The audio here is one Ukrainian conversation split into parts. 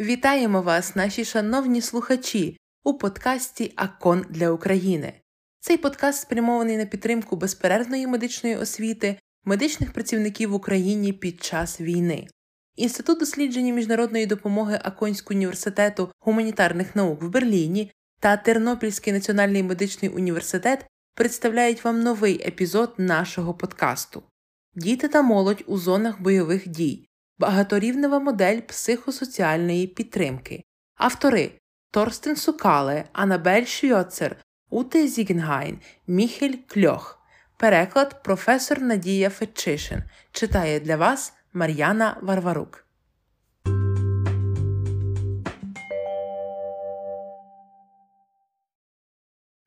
Вітаємо вас, наші шановні слухачі, у подкасті Акон для України. Цей подкаст спрямований на підтримку безперервної медичної освіти медичних працівників в Україні під час війни. Інститут дослідження міжнародної допомоги Аконського університету гуманітарних наук в Берліні та Тернопільський національний медичний університет представляють вам новий епізод нашого подкасту Діти та молодь у зонах бойових дій багаторівнева модель психосоціальної підтримки. Автори Торстен Сукале, Анабель Шйоцер, Уте Зігенгайн, Міхель Кльох. Переклад професор Надія Фетчишин. Читає для вас Мар'яна Варварук.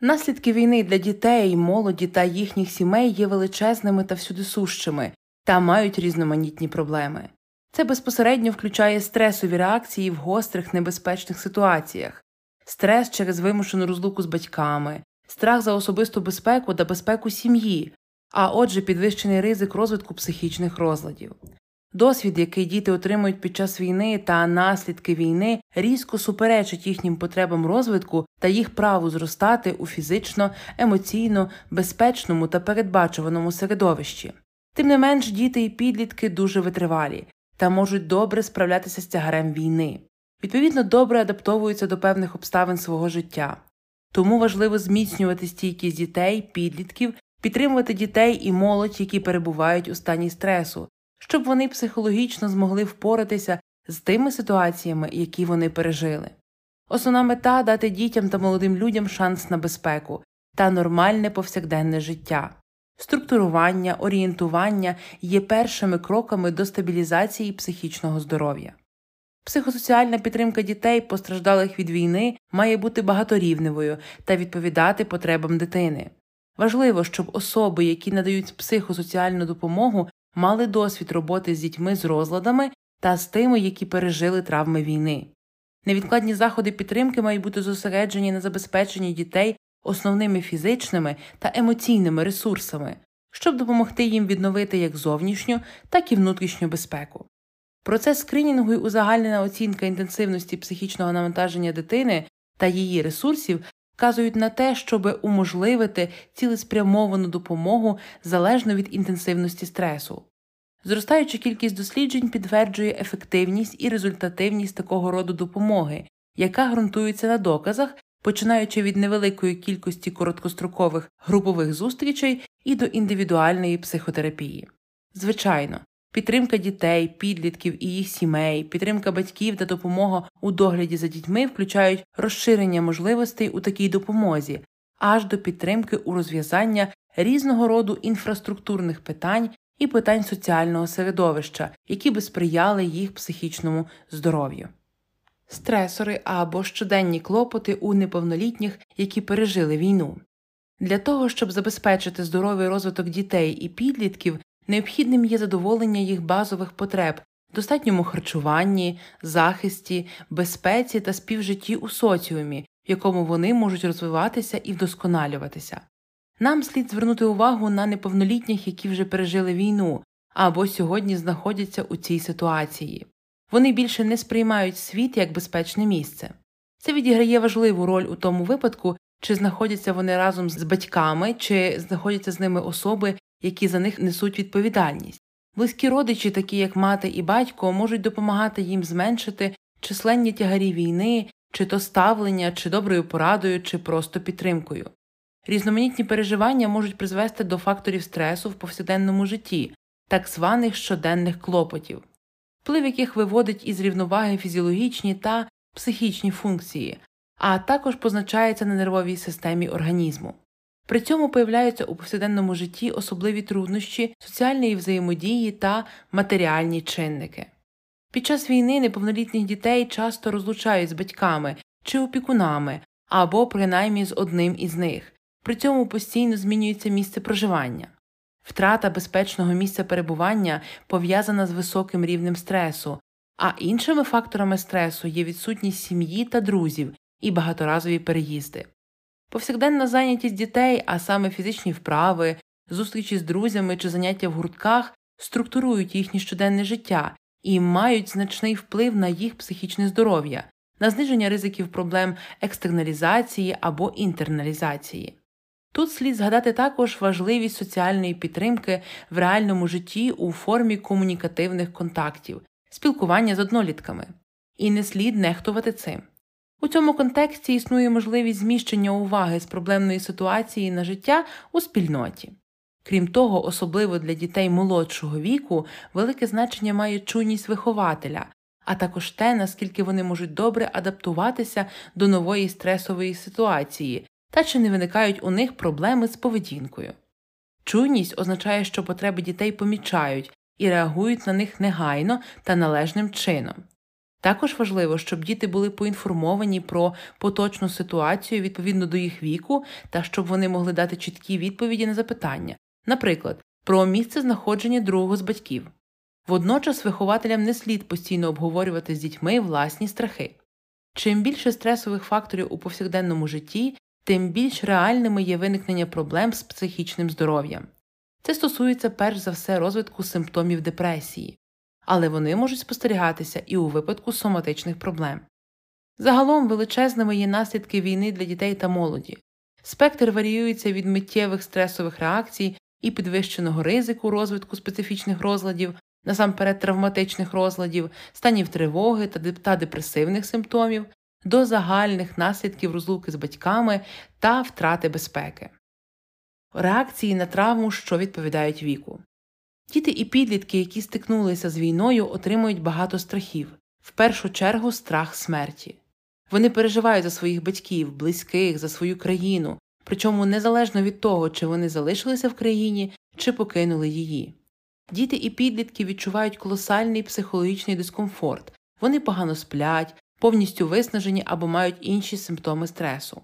Наслідки війни для дітей, молоді та їхніх сімей є величезними та всюдисущими та мають різноманітні проблеми. Це безпосередньо включає стресові реакції в гострих небезпечних ситуаціях, стрес через вимушену розлуку з батьками, страх за особисту безпеку та безпеку сім'ї, а отже, підвищений ризик розвитку психічних розладів. Досвід, який діти отримують під час війни та наслідки війни, різко суперечить їхнім потребам розвитку та їх праву зростати у фізично, емоційно, безпечному та передбачуваному середовищі. Тим не менш, діти і підлітки дуже витривалі та можуть добре справлятися з тягарем війни, відповідно, добре адаптовуються до певних обставин свого життя. Тому важливо зміцнювати стійкість дітей, підлітків, підтримувати дітей і молодь, які перебувають у стані стресу, щоб вони психологічно змогли впоратися з тими ситуаціями, які вони пережили. Основна мета дати дітям та молодим людям шанс на безпеку та нормальне повсякденне життя. Структурування, орієнтування є першими кроками до стабілізації психічного здоров'я. Психосоціальна підтримка дітей, постраждалих від війни, має бути багаторівневою та відповідати потребам дитини. Важливо, щоб особи, які надають психосоціальну допомогу, мали досвід роботи з дітьми з розладами та з тими, які пережили травми війни. Невідкладні заходи підтримки мають бути зосереджені на забезпеченні дітей основними фізичними та емоційними ресурсами, щоб допомогти їм відновити як зовнішню, так і внутрішню безпеку. Процес скринінгу і узагальнена оцінка інтенсивності психічного навантаження дитини та її ресурсів вказують на те, щоб уможливити цілеспрямовану допомогу залежно від інтенсивності стресу. Зростаюча кількість досліджень підтверджує ефективність і результативність такого роду допомоги, яка ґрунтується на доказах починаючи від невеликої кількості короткострокових групових зустрічей і до індивідуальної психотерапії. Звичайно, підтримка дітей, підлітків і їх сімей, підтримка батьків та допомога у догляді за дітьми включають розширення можливостей у такій допомозі, аж до підтримки у розв'язання різного роду інфраструктурних питань і питань соціального середовища, які би сприяли їх психічному здоров'ю стресори або щоденні клопоти у неповнолітніх, які пережили війну. Для того, щоб забезпечити здоровий розвиток дітей і підлітків, необхідним є задоволення їх базових потреб, достатньому харчуванні, захисті, безпеці та співжитті у соціумі, в якому вони можуть розвиватися і вдосконалюватися. Нам слід звернути увагу на неповнолітніх, які вже пережили війну або сьогодні знаходяться у цій ситуації. Вони більше не сприймають світ як безпечне місце. Це відіграє важливу роль у тому випадку, чи знаходяться вони разом з батьками, чи знаходяться з ними особи, які за них несуть відповідальність. Близькі родичі, такі як мати і батько, можуть допомагати їм зменшити численні тягарі війни, чи то ставлення, чи доброю порадою, чи просто підтримкою. Різноманітні переживання можуть призвести до факторів стресу в повсякденному житті, так званих щоденних клопотів вплив яких виводить із рівноваги фізіологічні та психічні функції, а також позначається на нервовій системі організму. При цьому появляються у повсякденному житті особливі труднощі соціальної взаємодії та матеріальні чинники. Під час війни неповнолітніх дітей часто розлучають з батьками чи опікунами або принаймні з одним із них, при цьому постійно змінюється місце проживання. Втрата безпечного місця перебування пов'язана з високим рівнем стресу, а іншими факторами стресу є відсутність сім'ї та друзів і багаторазові переїзди. Повсякденна зайнятість дітей, а саме фізичні вправи, зустрічі з друзями чи заняття в гуртках структурують їхнє щоденне життя і мають значний вплив на їх психічне здоров'я, на зниження ризиків проблем екстерналізації або інтерналізації. Тут слід згадати також важливість соціальної підтримки в реальному житті у формі комунікативних контактів, спілкування з однолітками, і не слід нехтувати цим. У цьому контексті існує можливість зміщення уваги з проблемної ситуації на життя у спільноті. Крім того, особливо для дітей молодшого віку велике значення має чуйність вихователя, а також те, наскільки вони можуть добре адаптуватися до нової стресової ситуації та чи не виникають у них проблеми з поведінкою. Чуйність означає, що потреби дітей помічають і реагують на них негайно та належним чином. Також важливо, щоб діти були поінформовані про поточну ситуацію відповідно до їх віку та щоб вони могли дати чіткі відповіді на запитання, наприклад, про місце знаходження другого з батьків. Водночас вихователям не слід постійно обговорювати з дітьми власні страхи. Чим більше стресових факторів у повсякденному житті, тим більш реальними є виникнення проблем з психічним здоров'ям. Це стосується перш за все розвитку симптомів депресії, але вони можуть спостерігатися і у випадку соматичних проблем. Загалом величезними є наслідки війни для дітей та молоді. Спектр варіюється від миттєвих стресових реакцій і підвищеного ризику розвитку специфічних розладів, насамперед травматичних розладів, станів тривоги та депресивних симптомів, до загальних наслідків розлуки з батьками та втрати безпеки. Реакції на травму, що відповідають віку. Діти і підлітки, які стикнулися з війною, отримують багато страхів, в першу чергу страх смерті. Вони переживають за своїх батьків, близьких, за свою країну, причому незалежно від того, чи вони залишилися в країні, чи покинули її. Діти і підлітки відчувають колосальний психологічний дискомфорт, вони погано сплять, повністю виснажені або мають інші симптоми стресу.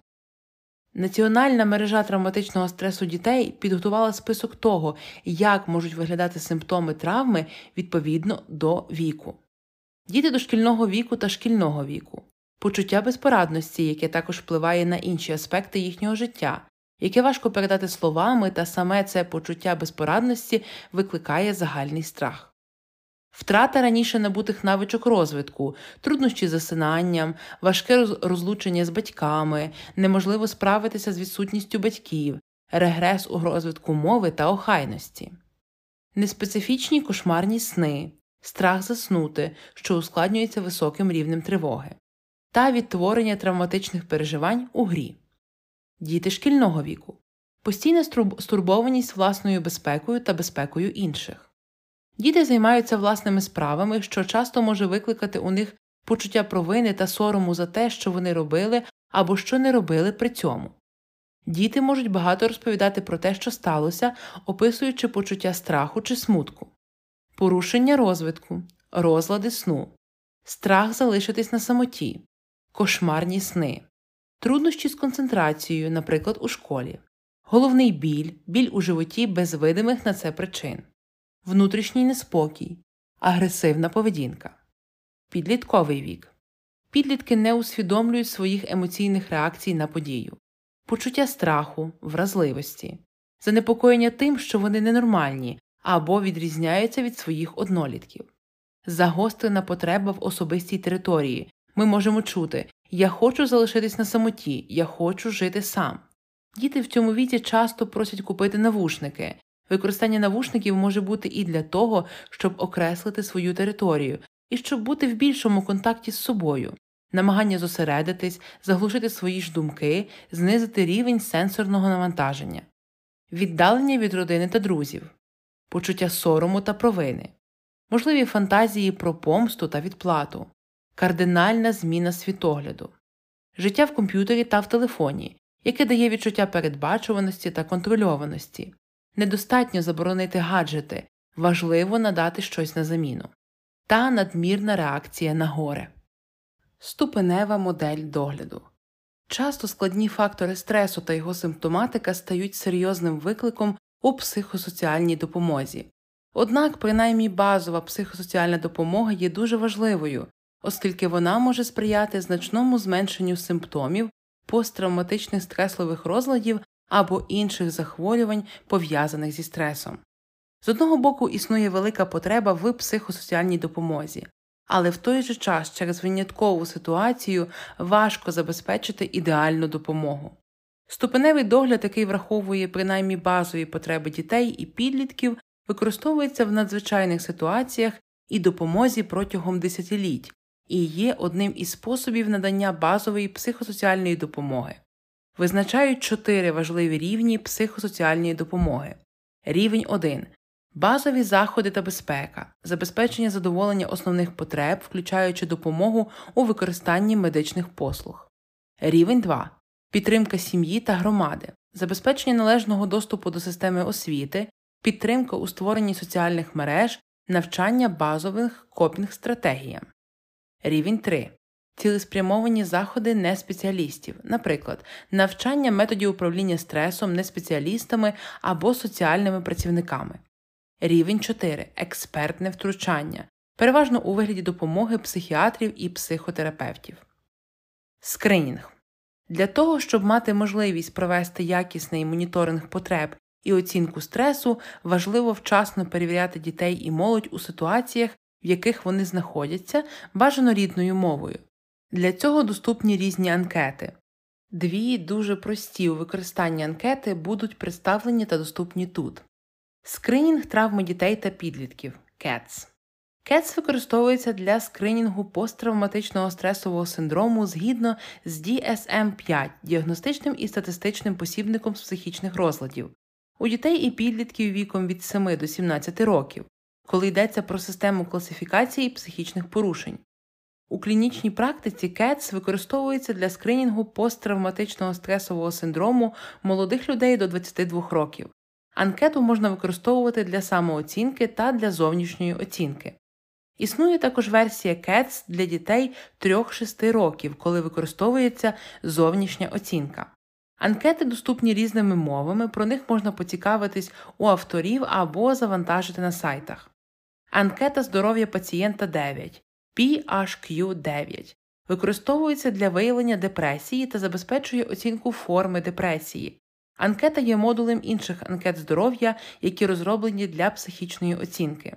Національна мережа травматичного стресу дітей підготувала список того, як можуть виглядати симптоми травми відповідно до віку. Діти дошкільного віку та шкільного віку, почуття безпорадності, яке також впливає на інші аспекти їхнього життя, яке важко передати словами, та саме це почуття безпорадності викликає загальний страх. Втрата раніше набутих навичок розвитку, труднощі з засинанням, важке розлучення з батьками, неможливо справитися з відсутністю батьків, регрес у розвитку мови та охайності, неспецифічні кошмарні сни, страх заснути, що ускладнюється високим рівнем тривоги, та відтворення травматичних переживань у грі, діти шкільного віку, постійна стурбованість власною безпекою та безпекою інших. Діти займаються власними справами, що часто може викликати у них почуття провини та сорому за те, що вони робили або що не робили при цьому. Діти можуть багато розповідати про те, що сталося, описуючи почуття страху чи смутку, порушення розвитку, розлади сну, страх залишитись на самоті, кошмарні сни, труднощі з концентрацією, наприклад, у школі, головний біль, біль у животі без видимих на це причин внутрішній неспокій, агресивна поведінка, підлітковий вік. Підлітки не усвідомлюють своїх емоційних реакцій на подію, почуття страху, вразливості, занепокоєння тим, що вони ненормальні або відрізняються від своїх однолітків, загострена потреба в особистій території. Ми можемо чути Я хочу залишитись на самоті, я хочу жити сам. Діти в цьому віці часто просять купити навушники, Використання навушників може бути і для того, щоб окреслити свою територію, і щоб бути в більшому контакті з собою, намагання зосередитись, заглушити свої ж думки, знизити рівень сенсорного навантаження, віддалення від родини та друзів, почуття сорому та провини, можливі фантазії про помсту та відплату, кардинальна зміна світогляду, життя в комп'ютері та в телефоні, яке дає відчуття передбачуваності та контрольованості. Недостатньо заборонити гаджети, важливо надати щось на заміну. Та надмірна реакція на горе. Ступенева модель догляду. Часто складні фактори стресу та його симптоматика стають серйозним викликом у психосоціальній допомозі. Однак, принаймні базова психосоціальна допомога є дуже важливою, оскільки вона може сприяти значному зменшенню симптомів посттравматичних стресових розладів або інших захворювань, пов'язаних зі стресом. З одного боку існує велика потреба в психосоціальній допомозі, але в той же час через виняткову ситуацію важко забезпечити ідеальну допомогу. Ступеневий догляд, який враховує принаймні базові потреби дітей і підлітків, використовується в надзвичайних ситуаціях і допомозі протягом десятиліть і є одним із способів надання базової психосоціальної допомоги. Визначають чотири важливі рівні психосоціальної допомоги. Рівень 1 базові заходи та безпека, забезпечення задоволення основних потреб, включаючи допомогу у використанні медичних послуг. Рівень 2 підтримка сім'ї та громади, забезпечення належного доступу до системи освіти, підтримка у створенні соціальних мереж, навчання базових копінг стратегіям. Рівень 3. Цілеспрямовані заходи неспеціалістів, наприклад, навчання методів управління стресом неспеціалістами або соціальними працівниками. Рівень 4. Експертне втручання, переважно у вигляді допомоги психіатрів і психотерапевтів. Скринінг для того, щоб мати можливість провести якісний моніторинг потреб і оцінку стресу, важливо вчасно перевіряти дітей і молодь у ситуаціях, в яких вони знаходяться, бажано рідною мовою. Для цього доступні різні анкети. Дві дуже прості у використанні анкети будуть представлені та доступні тут. Скринінг травми дітей та підлітків CATS. CATS використовується для скринінгу посттравматичного стресового синдрому згідно з DSM-5 діагностичним і статистичним посібником з психічних розладів у дітей і підлітків віком від 7 до 17 років, коли йдеться про систему класифікації психічних порушень. У клінічній практиці CATS використовується для скринінгу посттравматичного стресового синдрому молодих людей до 22 років. Анкету можна використовувати для самооцінки та для зовнішньої оцінки. Існує також версія CATS для дітей 3-6 років, коли використовується зовнішня оцінка. Анкети доступні різними мовами, про них можна поцікавитись у авторів або завантажити на сайтах. Анкета здоров'я пацієнта 9 PHQ9 використовується для виявлення депресії та забезпечує оцінку форми депресії. Анкета є модулем інших анкет здоров'я, які розроблені для психічної оцінки.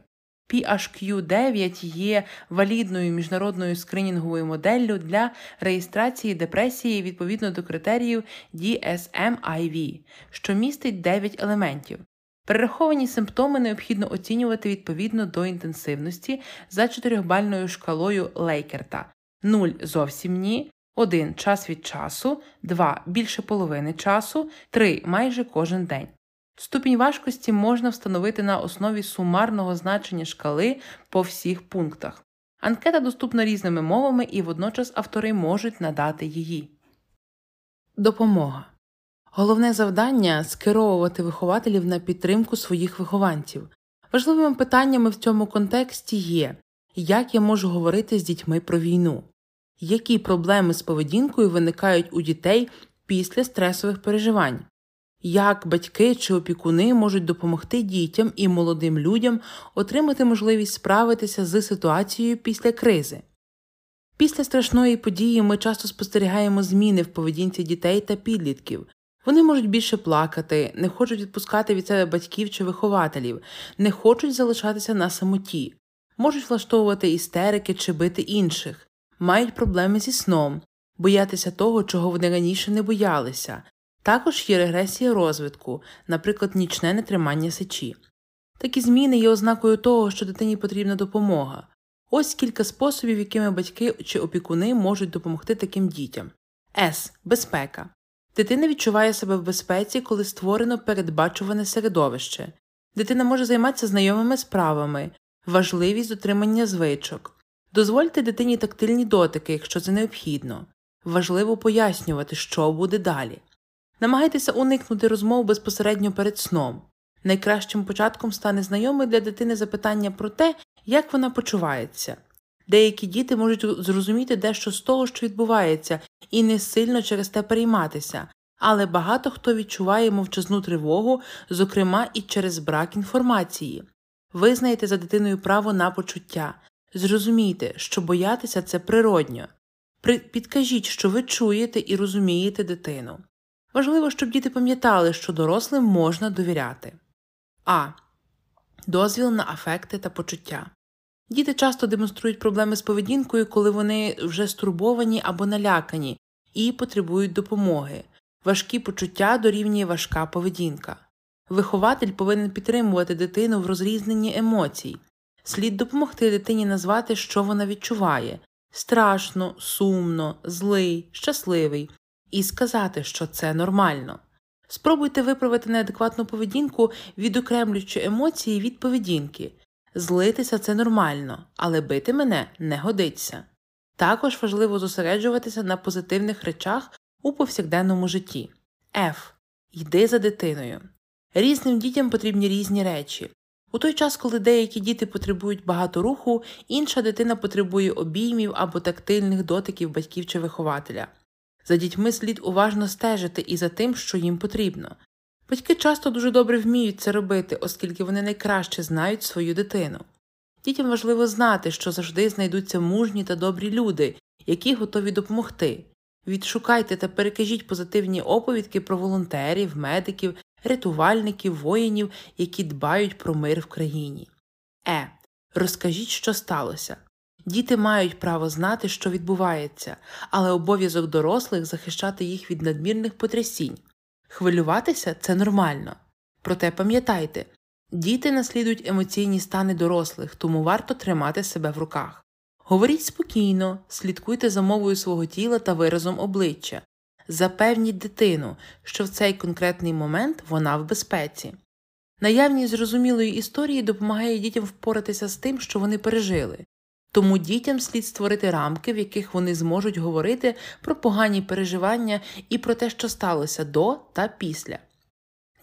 PHQ9 є валідною міжнародною скринінговою моделлю для реєстрації депресії відповідно до критеріїв DSM-IV, що містить 9 елементів. Перераховані симптоми необхідно оцінювати відповідно до інтенсивності за чотирьохбальною шкалою Лейкерта 0 зовсім ні, 1 час від часу, 2 більше половини часу, 3 майже кожен день. Ступінь важкості можна встановити на основі сумарного значення шкали по всіх пунктах. Анкета доступна різними мовами і водночас автори можуть надати її. Допомога Головне завдання скеровувати вихователів на підтримку своїх вихованців. Важливими питаннями в цьому контексті є як я можу говорити з дітьми про війну, які проблеми з поведінкою виникають у дітей після стресових переживань, як батьки чи опікуни можуть допомогти дітям і молодим людям отримати можливість справитися з ситуацією після кризи. Після страшної події ми часто спостерігаємо зміни в поведінці дітей та підлітків. Вони можуть більше плакати, не хочуть відпускати від себе батьків чи вихователів, не хочуть залишатися на самоті, можуть влаштовувати істерики чи бити інших, мають проблеми зі сном, боятися того, чого вони раніше не боялися, також є регресія розвитку, наприклад, нічне нетримання сечі. Такі зміни є ознакою того, що дитині потрібна допомога. Ось кілька способів, якими батьки чи опікуни можуть допомогти таким дітям. С. Безпека. Дитина відчуває себе в безпеці, коли створено передбачуване середовище. Дитина може займатися знайомими справами, важливість дотримання звичок. Дозвольте дитині тактильні дотики, якщо це необхідно. Важливо пояснювати, що буде далі. Намагайтеся уникнути розмов безпосередньо перед сном. Найкращим початком стане знайоме для дитини запитання про те, як вона почувається. Деякі діти можуть зрозуміти дещо з того, що відбувається, і не сильно через те перейматися, але багато хто відчуває мовчазну тривогу, зокрема і через брак інформації. Визнайте за дитиною право на почуття, зрозумійте, що боятися це природньо. Підкажіть, що ви чуєте і розумієте дитину. Важливо, щоб діти пам'ятали, що дорослим можна довіряти. А. Дозвіл на афекти та почуття. Діти часто демонструють проблеми з поведінкою, коли вони вже стурбовані або налякані і потребують допомоги. Важкі почуття дорівнює важка поведінка. Вихователь повинен підтримувати дитину в розрізненні емоцій. Слід допомогти дитині назвати, що вона відчуває страшно, сумно, злий, щасливий, і сказати, що це нормально. Спробуйте виправити неадекватну поведінку, відокремлюючи емоції від поведінки. Злитися це нормально, але бити мене не годиться. Також важливо зосереджуватися на позитивних речах у повсякденному житті. F. Йди за дитиною. Різним дітям потрібні різні речі. У той час, коли деякі діти потребують багато руху, інша дитина потребує обіймів або тактильних дотиків батьків чи вихователя. За дітьми слід уважно стежити і за тим, що їм потрібно. Батьки часто дуже добре вміють це робити, оскільки вони найкраще знають свою дитину. Дітям важливо знати, що завжди знайдуться мужні та добрі люди, які готові допомогти. Відшукайте та перекажіть позитивні оповідки про волонтерів, медиків, рятувальників, воїнів, які дбають про мир в країні. Е. Розкажіть, що сталося. Діти мають право знати, що відбувається, але обов'язок дорослих захищати їх від надмірних потрясінь. Хвилюватися це нормально. Проте пам'ятайте, діти наслідують емоційні стани дорослих, тому варто тримати себе в руках. Говоріть спокійно, слідкуйте за мовою свого тіла та виразом обличчя, запевніть дитину, що в цей конкретний момент вона в безпеці. Наявність зрозумілої історії допомагає дітям впоратися з тим, що вони пережили. Тому дітям слід створити рамки, в яких вони зможуть говорити про погані переживання і про те, що сталося до та після.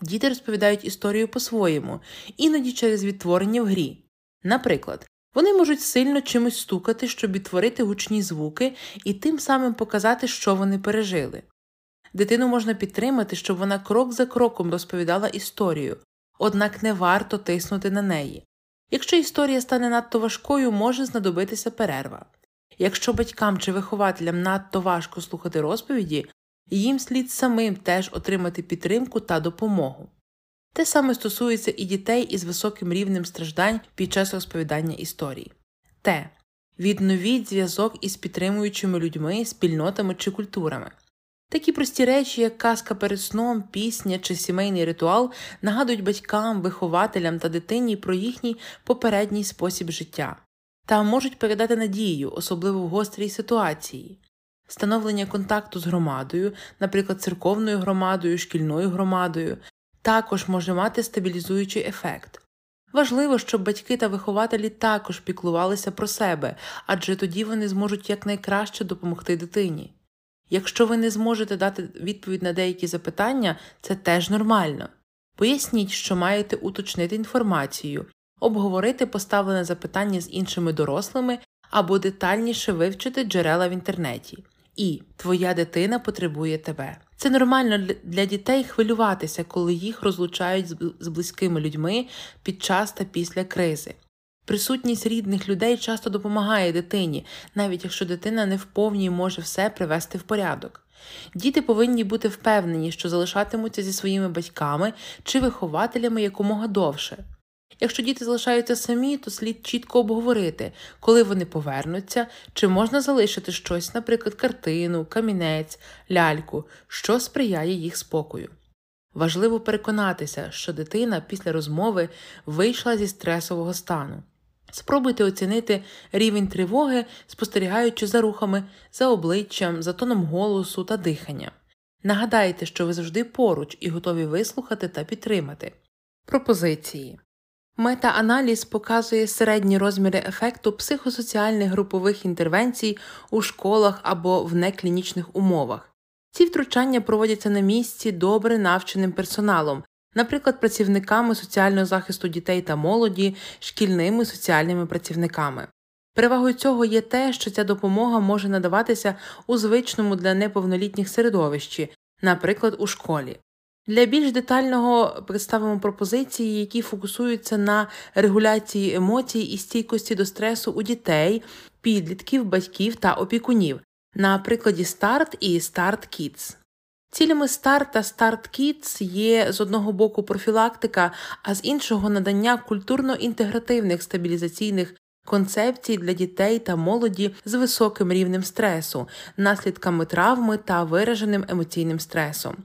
Діти розповідають історію по-своєму, іноді через відтворення в грі. Наприклад, вони можуть сильно чимось стукати, щоб відтворити гучні звуки і тим самим показати, що вони пережили. Дитину можна підтримати, щоб вона крок за кроком розповідала історію, однак не варто тиснути на неї. Якщо історія стане надто важкою, може знадобитися перерва. Якщо батькам чи вихователям надто важко слухати розповіді, їм слід самим теж отримати підтримку та допомогу. Те саме стосується і дітей із високим рівнем страждань під час розповідання історій. Т. Відновіть зв'язок із підтримуючими людьми, спільнотами чи культурами. Такі прості речі, як казка перед сном, пісня чи сімейний ритуал, нагадують батькам, вихователям та дитині про їхній попередній спосіб життя та можуть передати надію, особливо в гострій ситуації. Становлення контакту з громадою, наприклад, церковною громадою, шкільною громадою, також може мати стабілізуючий ефект. Важливо, щоб батьки та вихователі також піклувалися про себе, адже тоді вони зможуть якнайкраще допомогти дитині. Якщо ви не зможете дати відповідь на деякі запитання, це теж нормально. Поясніть, що маєте уточнити інформацію, обговорити поставлене запитання з іншими дорослими або детальніше вивчити джерела в інтернеті. І твоя дитина потребує тебе. Це нормально для дітей хвилюватися, коли їх розлучають з близькими людьми під час та після кризи. Присутність рідних людей часто допомагає дитині, навіть якщо дитина не вповні може все привести в порядок. Діти повинні бути впевнені, що залишатимуться зі своїми батьками чи вихователями якомога довше. Якщо діти залишаються самі, то слід чітко обговорити, коли вони повернуться, чи можна залишити щось, наприклад, картину, камінець, ляльку, що сприяє їх спокою. Важливо переконатися, що дитина після розмови вийшла зі стресового стану. Спробуйте оцінити рівень тривоги, спостерігаючи за рухами, за обличчям, за тоном голосу та дихання. Нагадайте, що ви завжди поруч і готові вислухати та підтримати. Пропозиції Метааналіз показує середні розміри ефекту психосоціальних групових інтервенцій у школах або в неклінічних умовах. Ці втручання проводяться на місці добре навченим персоналом, наприклад, працівниками соціального захисту дітей та молоді, шкільними соціальними працівниками. Перевагою цього є те, що ця допомога може надаватися у звичному для неповнолітніх середовищі, наприклад, у школі. Для більш детального представимо пропозиції, які фокусуються на регуляції емоцій і стійкості до стресу у дітей, підлітків, батьків та опікунів, на прикладі START і START Kids. Цілями старт та старт Kids є з одного боку профілактика, а з іншого надання культурно-інтегративних стабілізаційних концепцій для дітей та молоді з високим рівнем стресу, наслідками травми та вираженим емоційним стресом.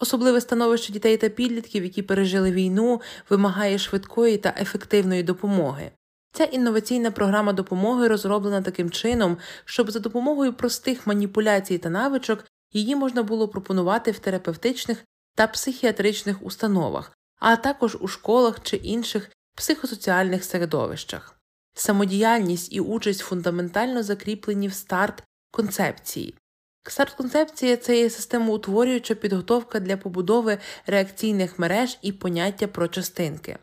Особливе становище дітей та підлітків, які пережили війну, вимагає швидкої та ефективної допомоги. Ця інноваційна програма допомоги розроблена таким чином, щоб за допомогою простих маніпуляцій та навичок її можна було пропонувати в терапевтичних та психіатричних установах, а також у школах чи інших психосоціальних середовищах. Самодіяльність і участь фундаментально закріплені в старт концепції. Старт концепція це є системоутворююча підготовка для побудови реакційних мереж і поняття про частинки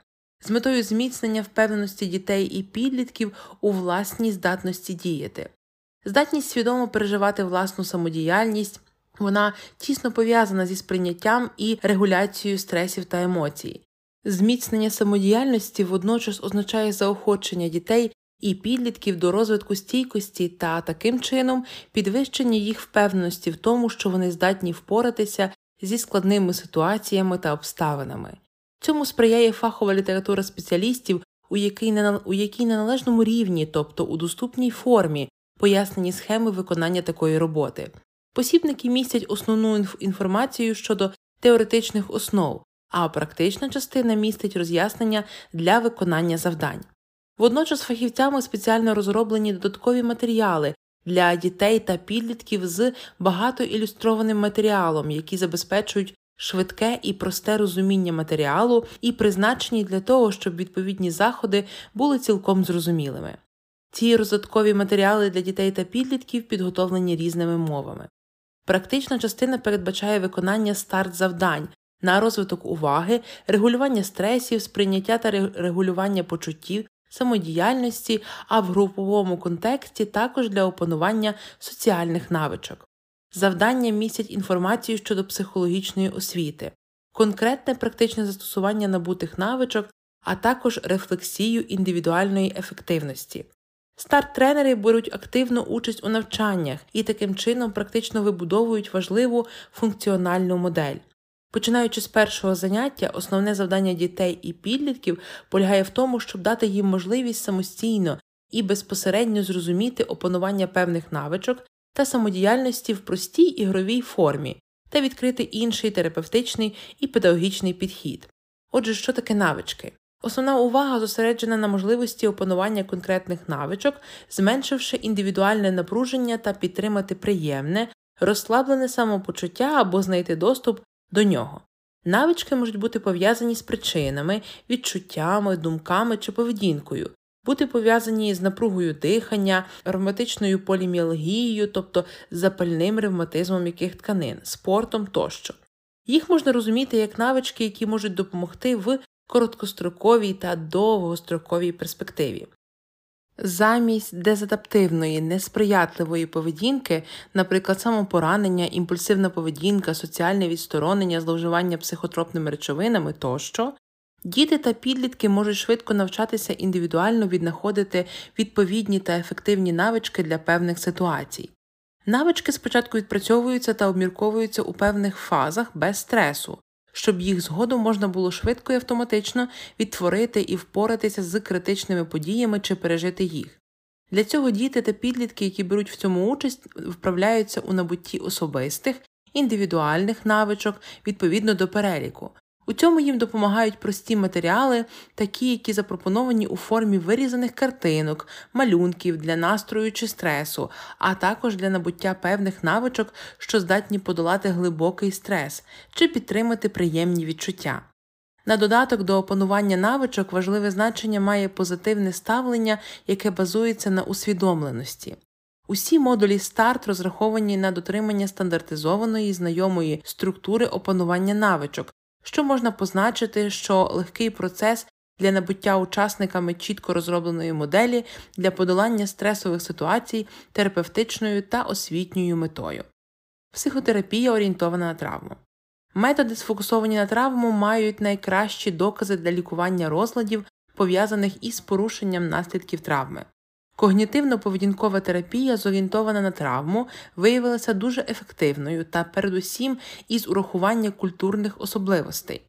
з метою зміцнення впевненості дітей і підлітків у власній здатності діяти. Здатність свідомо переживати власну самодіяльність, вона тісно пов'язана зі сприйняттям і регуляцією стресів та емоцій. Зміцнення самодіяльності водночас означає заохочення дітей і підлітків до розвитку стійкості та таким чином підвищення їх впевненості в тому, що вони здатні впоратися зі складними ситуаціями та обставинами. Цьому сприяє фахова література спеціалістів, у якій на у якій на належному рівні, тобто у доступній формі, пояснені схеми виконання такої роботи. Посібники містять основну інформацію щодо теоретичних основ, а практична частина містить роз'яснення для виконання завдань. Водночас фахівцями спеціально розроблені додаткові матеріали для дітей та підлітків з багатоілюстрованим матеріалом, які забезпечують швидке і просте розуміння матеріалу і призначені для того, щоб відповідні заходи були цілком зрозумілими. Ці роздаткові матеріали для дітей та підлітків підготовлені різними мовами. Практична частина передбачає виконання старт завдань на розвиток уваги, регулювання стресів, сприйняття та регулювання почуттів, самодіяльності, а в груповому контексті також для опанування соціальних навичок. Завдання містять інформацію щодо психологічної освіти, конкретне практичне застосування набутих навичок, а також рефлексію індивідуальної ефективності. Старт-тренери беруть активну участь у навчаннях і таким чином практично вибудовують важливу функціональну модель. Починаючи з першого заняття, основне завдання дітей і підлітків полягає в тому, щоб дати їм можливість самостійно і безпосередньо зрозуміти опанування певних навичок та самодіяльності в простій ігровій формі та відкрити інший терапевтичний і педагогічний підхід. Отже, що таке навички? Основна увага зосереджена на можливості опанування конкретних навичок, зменшивши індивідуальне напруження та підтримати приємне, розслаблене самопочуття або знайти доступ до нього. Навички можуть бути пов'язані з причинами, відчуттями, думками чи поведінкою, бути пов'язані з напругою дихання, ревматичною поліміалгією, тобто запальним ревматизмом м'яких тканин, спортом тощо. Їх можна розуміти як навички, які можуть допомогти в короткостроковій та довгостроковій перспективі. Замість дезадаптивної, несприятливої поведінки, наприклад, самопоранення, імпульсивна поведінка, соціальне відсторонення, зловживання психотропними речовинами тощо, діти та підлітки можуть швидко навчатися індивідуально віднаходити відповідні та ефективні навички для певних ситуацій. Навички спочатку відпрацьовуються та обмірковуються у певних фазах без стресу, щоб їх згодом можна було швидко і автоматично відтворити і впоратися з критичними подіями чи пережити їх. Для цього діти та підлітки, які беруть в цьому участь, вправляються у набутті особистих, індивідуальних навичок відповідно до переліку, у цьому їм допомагають прості матеріали, такі, які запропоновані у формі вирізаних картинок, малюнків для настрою чи стресу, а також для набуття певних навичок, що здатні подолати глибокий стрес чи підтримати приємні відчуття. На додаток до опанування навичок важливе значення має позитивне ставлення, яке базується на усвідомленості. Усі модулі старт розраховані на дотримання стандартизованої знайомої структури опанування навичок, що можна позначити, що легкий процес для набуття учасниками чітко розробленої моделі для подолання стресових ситуацій терапевтичною та освітньою метою. Психотерапія орієнтована на травму. Методи, сфокусовані на травму, мають найкращі докази для лікування розладів, пов'язаних із порушенням наслідків травми. Когнітивно-поведінкова терапія, зорієнтована на травму, виявилася дуже ефективною та, передусім, із урахування культурних особливостей.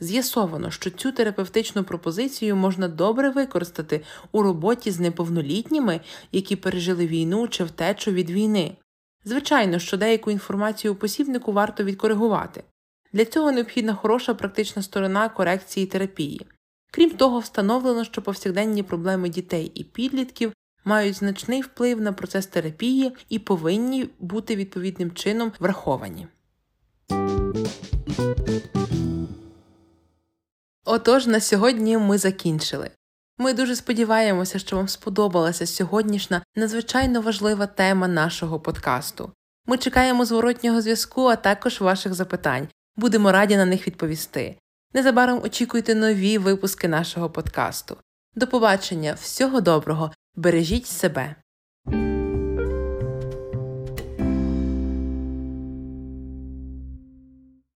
З'ясовано, що цю терапевтичну пропозицію можна добре використати у роботі з неповнолітніми, які пережили війну чи втечу від війни. Звичайно, що деяку інформацію у посібнику варто відкоригувати. Для цього необхідна хороша практична сторона корекції терапії. Крім того, встановлено, що повсякденні проблеми дітей і підлітків мають значний вплив на процес терапії і повинні бути відповідним чином враховані. Отож, на сьогодні ми закінчили. Ми дуже сподіваємося, що вам сподобалася сьогоднішня надзвичайно важлива тема нашого подкасту. Ми чекаємо зворотнього зв'язку, а також ваших запитань. Будемо раді на них відповісти. Незабаром очікуйте нові випуски нашого подкасту. До побачення, всього доброго, бережіть себе!